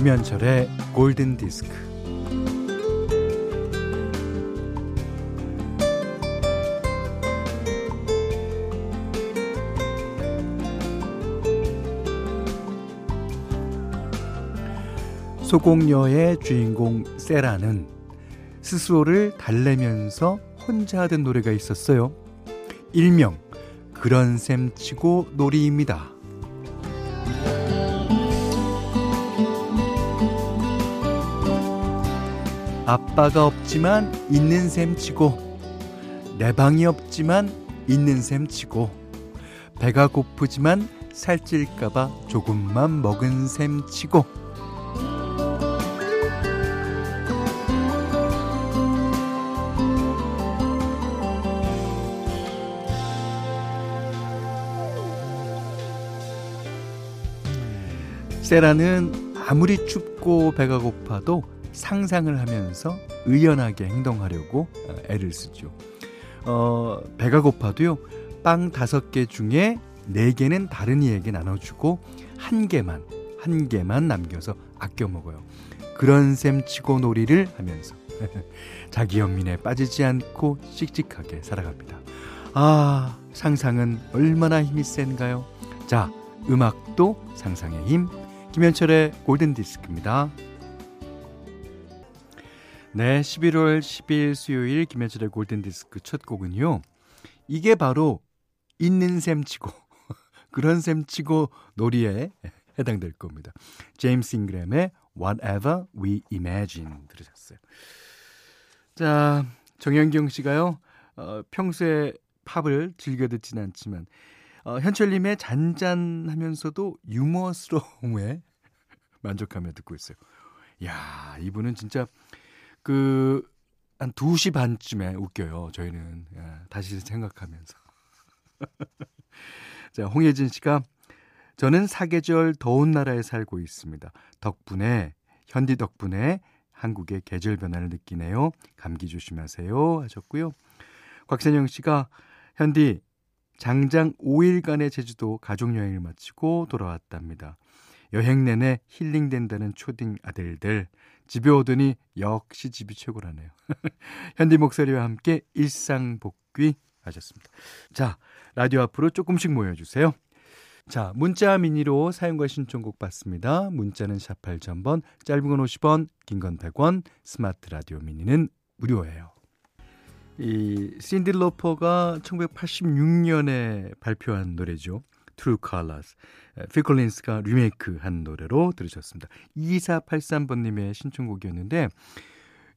김현철의 골든 디스크. 소공녀의 주인공 세라는 스스로를 달래면서 혼자 하던 노래가 있었어요. 일명 그런 셈 치고 놀이입니다. 아빠가 없지만 있는 셈 치고 내 방이 없지만 있는 셈 치고 배가 고프지만 살찔까봐 조금만 먹은 셈 치고. 세라는 아무리 춥고 배가 고파도 상상을 하면서 의연하게 행동하려고 어, 애를 쓰죠. 어, 배가 고파도요, 빵 다섯 개 중에 네 개는 다른 이에게 나눠주고 한 개만, 한 개만 남겨서 아껴 먹어요. 그런 셈 치고 놀이를 하면서 자기 연민에 빠지지 않고 씩씩하게 살아갑니다. 아, 상상은 얼마나 힘이 센가요? 자, 음악도 상상의 힘. 김현철의 골든 디스크입니다. 네, 11월 10일 수요일 김현철의 골든 디스크 첫 곡은요. 이게 바로 있는 셈 치고 그런 셈 치고 놀이에 해당될 겁니다. 제임스 잉그램의 Whatever We Imagine 들으셨어요. 자, 정현경 씨가요. 어, 평소에 팝을 즐겨 듣진 않지만 어, 현철님의 잔잔하면서도 유머스러움에 만족하며 듣고 있어요. 야, 이분은 진짜 그, 한 2시 반쯤에 웃겨요, 저희는. 야, 다시 생각하면서. 자, 홍예진 씨가 저는 사계절 더운 나라에 살고 있습니다. 덕분에, 현디 덕분에 한국의 계절 변화를 느끼네요. 감기 조심하세요. 하셨고요. 곽선영 씨가 현디 장장 5일간의 제주도 가족여행을 마치고 돌아왔답니다. 여행 내내 힐링된다는 초딩 아들들. 집에 오더니 역시 집이 최고라네요. 현디 목소리와 함께 일상복귀 하셨습니다. 자, 라디오 앞으로 조금씩 모여주세요. 자, 문자 미니로 사용과 신청곡 받습니다. 문자는 샵 8000번, 짧은 건 50원, 긴 건 100원, 스마트 라디오 미니는 무료예요. 이 신디 로퍼가 1986년에 발표한 노래죠. True Colors. 필 콜린스가 리메이크한 노래로 들으셨습니다. 2483번님의 신청곡이었는데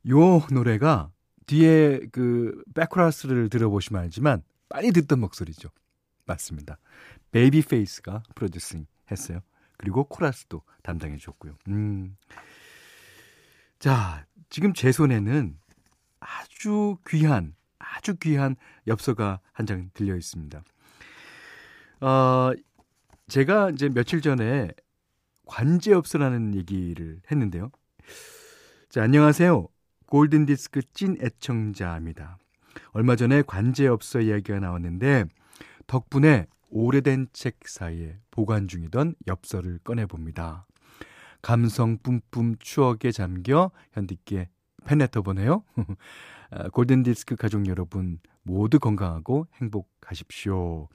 요 노래가 뒤에 그 백코러스를 들어보시면 알지만 많이 듣던 목소리죠. 맞습니다. 베이비 페이스가 프로듀싱 했어요. 그리고 코러스도 담당해 줬고요. 음. 자, 지금 제 손에는 아주 귀한, 아주 귀한 엽서가 한 장 들려 있습니다. 어, 제가 이제 며칠 전에 관제엽서라는 얘기를 했는데요. 자, 안녕하세요. 골든디스크 찐 애청자입니다. 얼마 전에 관제엽서 이야기가 나왔는데 덕분에 오래된 책 사이에 보관 중이던 엽서를 꺼내봅니다. 감성 뿜뿜 추억에 잠겨 현디께 팬레터 보내요. 아, 골든디스크 가족 여러분 모두 건강하고 행복하십시오.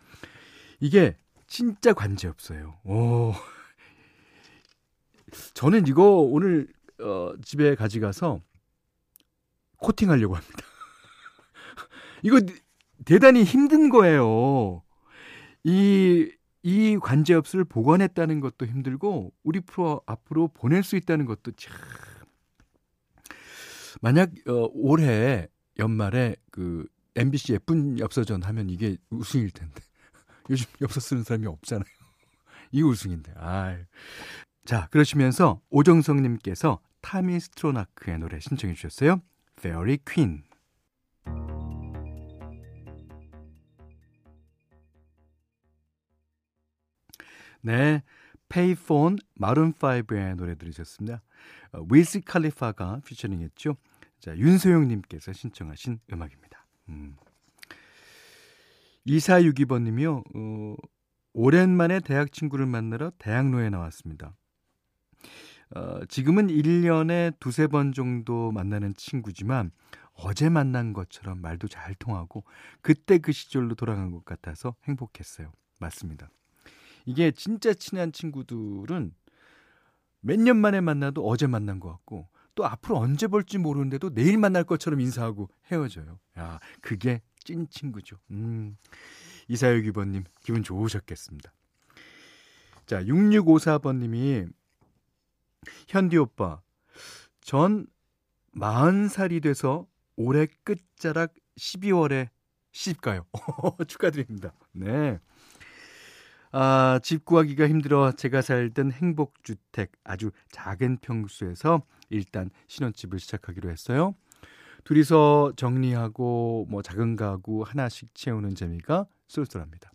이게 진짜 관제 없어요. 오. 저는 이거 오늘 어, 집에 가져가서 코팅하려고 합니다. 이거 대단히 힘든 거예요. 이, 이 관제엽수를 보관했다는 것도 힘들고, 우리 프로 앞으로 보낼 수 있다는 것도 참. 만약, 어, 올해 연말에 그 MBC 예쁜 엽서전 하면 이게 우승일 텐데. 요즘 엽서 쓰는 사람이 없잖아요. 이 우승인데. 아. 자, 그러시면서 오정성 님께서 타미 스트로나크의 노래 신청해 주셨어요. Fairy Queen. 네. 페이폰 마룬5의 노래 들으셨습니다. 어, 윌스 칼리파가 피처링 했죠. 자, 윤소영 님께서 신청하신 음악입니다. 음. 2462번님이요. 어, 오랜만에 대학 친구를 만나러 대학로에 나왔습니다. 어, 지금은 1년에 두세 번 정도 만나는 친구지만 어제 만난 것처럼 말도 잘 통하고 그때 그 시절로 돌아간 것 같아서 행복했어요. 맞습니다. 이게 진짜 친한 친구들은 몇 년 만에 만나도 어제 만난 것 같고 또 앞으로 언제 볼지 모르는데도 내일 만날 것처럼 인사하고 헤어져요. 야, 그게 찐 친구죠. 음. 이사유 기번님 기분 좋으셨겠습니다. 자, 6654번님이 현디 오빠 전 40살이 돼서 올해 끝자락 12월에 시집가요. 축하드립니다. 네. 아, 집 구하기가 힘들어 제가 살던 행복주택 아주 작은 평수에서 일단 신혼집을 시작하기로 했어요. 둘이서 정리하고 뭐 작은 가구 하나씩 채우는 재미가 쏠쏠합니다.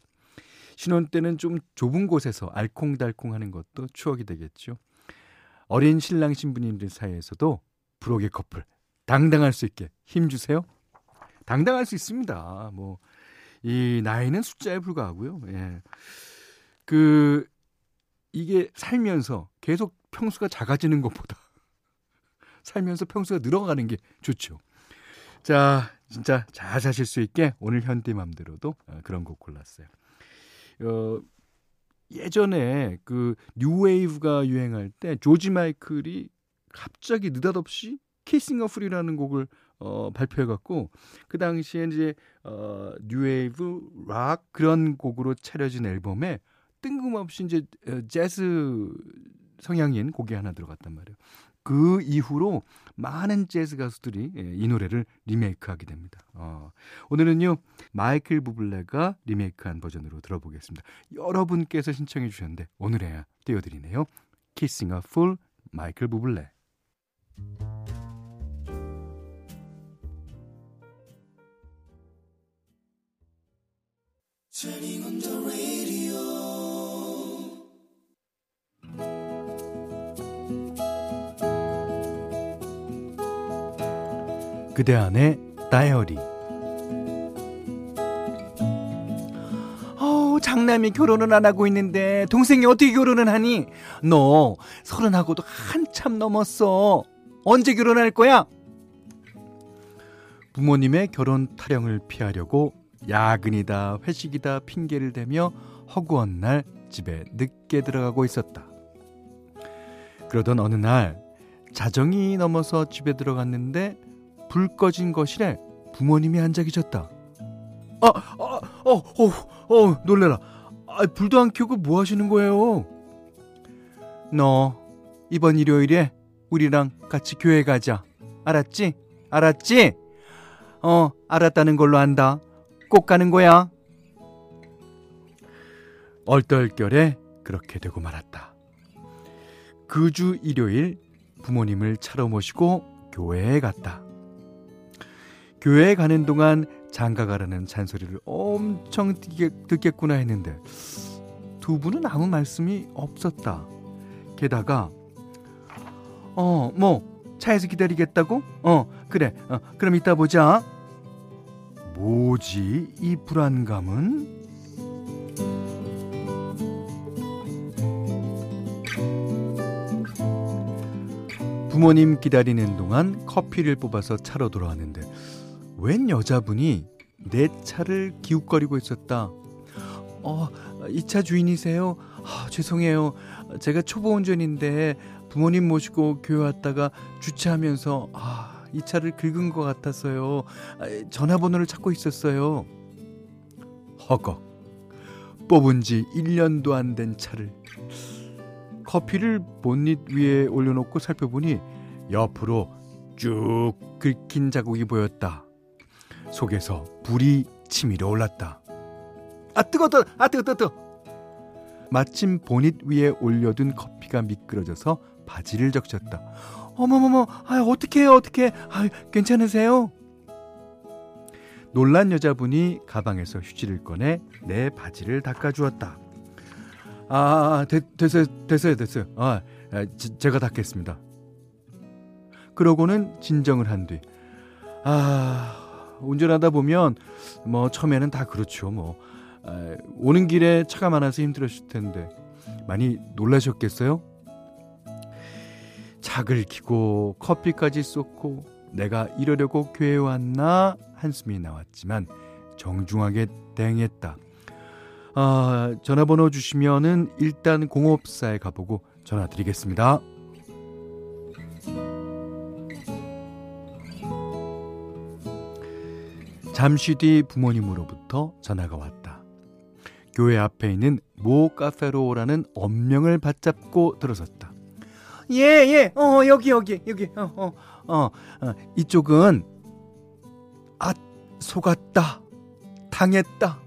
신혼 때는 좀 좁은 곳에서 알콩달콩 하는 것도 추억이 되겠죠. 어린 신랑 신부님들 사이에서도 부록의 커플 당당할 수 있게 힘 주세요. 당당할 수 있습니다. 뭐, 이 나이는 숫자에 불과하고요. 예. 그, 이게 살면서 계속 평수가 작아지는 것보다 살면서 평수가 늘어가는 게 좋죠. 자, 진짜 잘 사실 수 있게 오늘 현대맘대로도 어, 그런 곡 골랐어요. 어, 예전에 그 뉴웨이브가 유행할 때 조지 마이클이 갑자기 느닷없이 Kissing a Fool이라는 곡을 어, 발표해 갖고 그 당시에 이제 어, 뉴웨이브 락 그런 곡으로 차려진 앨범에 뜬금없이 이제 어, 재즈 성향인 곡이 하나 들어갔단 말이에요. 그 이후로 많은 재즈 가수들이 예, 이 노래를 리메이크하게 됩니다. 어, 오늘은요 마이클 부블레가 리메이크한 버전으로 들어보겠습니다. 여러분께서 신청해 주셨는데 오늘에야 띄워드리네요. Kissing a Fool 마이클 부블레. 그대 안의 다이어리 어, 장남이 결혼을 안 하고 있는데 동생이 어떻게 결혼을 하니? 너 서른하고도 한참 넘었어. 언제 결혼할 거야? 부모님의 결혼 타령을 피하려고 야근이다 회식이다 핑계를 대며 허구한 날 집에 늦게 들어가고 있었다. 그러던 어느 날 자정이 넘어서 집에 들어갔는데 불 꺼진 거실에 부모님이 앉아 계셨다. 아, 아, 어, 어, 어, 놀래라. 아, 불도 안 켜고 뭐 하시는 거예요? 너 이번 일요일에 우리랑 같이 교회 가자. 알았지? 알았지? 어, 알았다는 걸로 안다. 꼭 가는 거야. 얼떨결에 그렇게 되고 말았다. 그 주 일요일 부모님을 차로 모시고 교회에 갔다. 교회에 가는 동안 장가 가라는 잔소리를 엄청 듣겠구나 했는데 두 분은 아무 말씀이 없었다. 게다가 어, 뭐 차에서 기다리겠다고? 어, 그래. 어, 그럼 이따 보자. 뭐지? 이 불안감은? 부모님 기다리는 동안 커피를 뽑아서 차로 돌아왔는데 웬 여자분이 내 차를 기웃거리고 있었다. 어, 이 차 주인이세요? 아, 죄송해요. 제가 초보 운전인데 부모님 모시고 교회 왔다가 주차하면서 아, 이 차를 긁은 것 같아서요. 아, 전화번호를 찾고 있었어요. 허걱. 뽑은 지 1년도 안 된 차를 커피를 본닛 위에 올려놓고 살펴보니 옆으로 쭉 긁힌 자국이 보였다. 속에서 불이 치밀어 올랐다. 아 뜨거다 아 뜨거 뜨거 뜨거 마침 보닛 위에 올려둔 커피가 미끄러져서 바지를 적셨다. 어머머머 아 어떡해요 어떡해 아 괜찮으세요? 놀란 여자분이 가방에서 휴지를 꺼내 내 바지를 닦아주었다. 아, 아 됐, 됐어요 됐어요 됐어요 아 지, 제가 닦겠습니다. 그러고는 진정을 한 뒤 아 운전하다 보면 뭐 처음에는 다 그렇죠. 뭐 아, 오는 길에 차가 많아서 힘들었을 텐데 많이 놀라셨겠어요? 착을 키고 커피까지 쏟고 내가 이러려고 교회에 왔나 한숨이 나왔지만 정중하게 대응했다. 아, 전화번호 주시면은 일단 공업사에 가보고 전화 드리겠습니다. 잠시 뒤 부모님으로부터 전화가 왔다. 교회 앞에 있는 모 카페로라는 언명을 받잡고 들어섰다. 예, 예, 어, 여기, 여기, 여기, 어, 어, 어, 어 이쪽은, 아, 속았다, 당했다,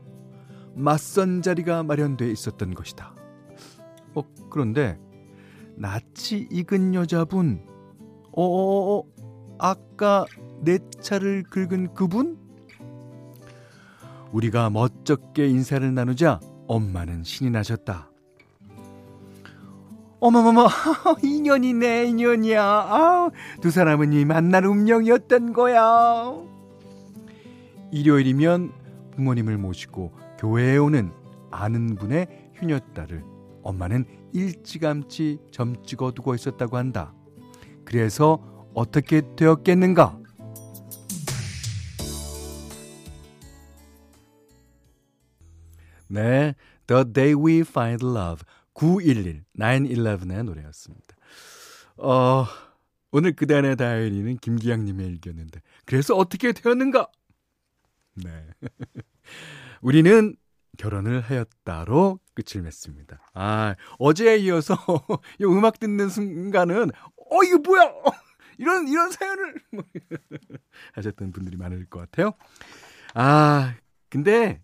맞선 자리가 마련돼 있었던 것이다. 어, 그런데, 낯이 익은 여자분, 어, 어, 어, 아까 내 차를 긁은 그분? 우리가 멋쩍게 인사를 나누자 엄마는 신이 나셨다. 어머머머, 인연이네, 인연이야. 아, 두 사람은 이 만날 운명이었던 거야. 일요일이면 부모님을 모시고 교회에 오는 아는 분의 휴녀딸을 엄마는 일찌감치 점 찍어 두고 있었다고 한다. 그래서 어떻게 되었겠는가? 네, The Day We Find Love 911, 911의 노래였습니다. 어, 오늘 그단의 다이어리는 김기양님의 일기였는데, 그래서 어떻게 되었는가? 네. 우리는 결혼을 하였다로 끝을 맺습니다. 아, 어제에 이어서 이 음악 듣는 순간은, 어, 이거 뭐야! 어, 이런, 이런 사연을! 하셨던 분들이 많을 것 같아요. 아, 근데,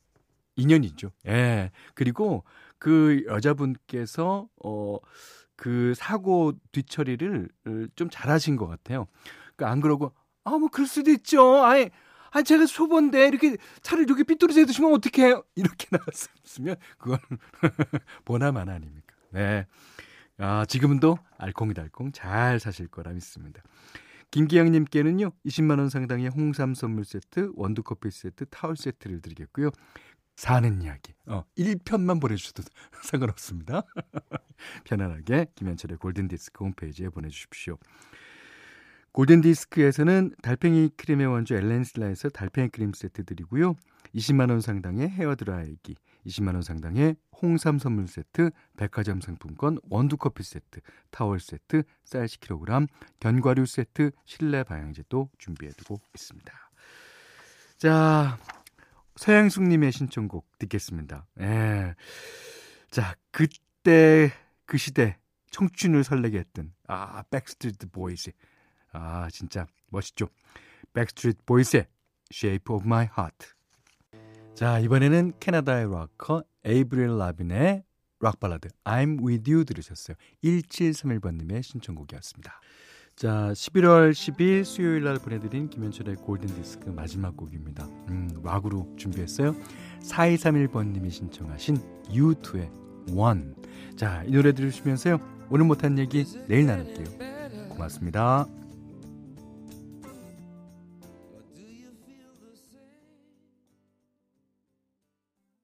인연이죠. 예. 그리고 그 여자분께서 어 그 사고 뒤처리를 좀 잘하신 것 같아요. 그러니까 안 그러고 아 뭐 그럴 수도 있죠. 아니 아 제가 초보인데 이렇게 차를 이렇게 삐뚤어져 두시면 어떡해요? 이렇게 나왔으면 그건 보나만 아닙니까? 네. 아, 지금도 알콩달콩 잘 사실 거라 믿습니다. 김기영님께는요, 20만 원 상당의 홍삼 선물 세트, 원두 커피 세트, 타월 세트를 드리겠고요. 사는 이야기. 어, 1편만 보내주셔도 상관없습니다. 편안하게 김현철의 골든디스크 홈페이지에 보내주십시오. 골든디스크에서는 달팽이 크림의 원조 엘렌슬라에서 달팽이 크림 세트 드리고요. 20만원 상당의 헤어드라이기, 20만원 상당의 홍삼 선물 세트, 백화점 상품권, 원두커피 세트, 타월 세트, 쌀 10kg, 견과류 세트, 실내 방향제도 준비해두고 있습니다. 자, 서양숙님의 신청곡 듣겠습니다. 예. 자, 그때 그 시대 청춘을 설레게 했던 아 백스트리트 보이스 아 진짜 멋있죠. 백스트리트 보이스의 Shape of My Heart. 자 이번에는 캐나다의 락커 에이브릴 라빈의 락 발라드 I'm With You 들으셨어요. 1731번님의 신청곡이었습니다. 자, 11월 10일 수요일 날 보내드린 김현철의 골든디스크 마지막 곡입니다. 음, 락으로 준비했어요. 4231번님이 신청하신 U2의 One. 자, 이 노래 들으시면서요. 오늘 못한 얘기 내일 나눌게요. 고맙습니다.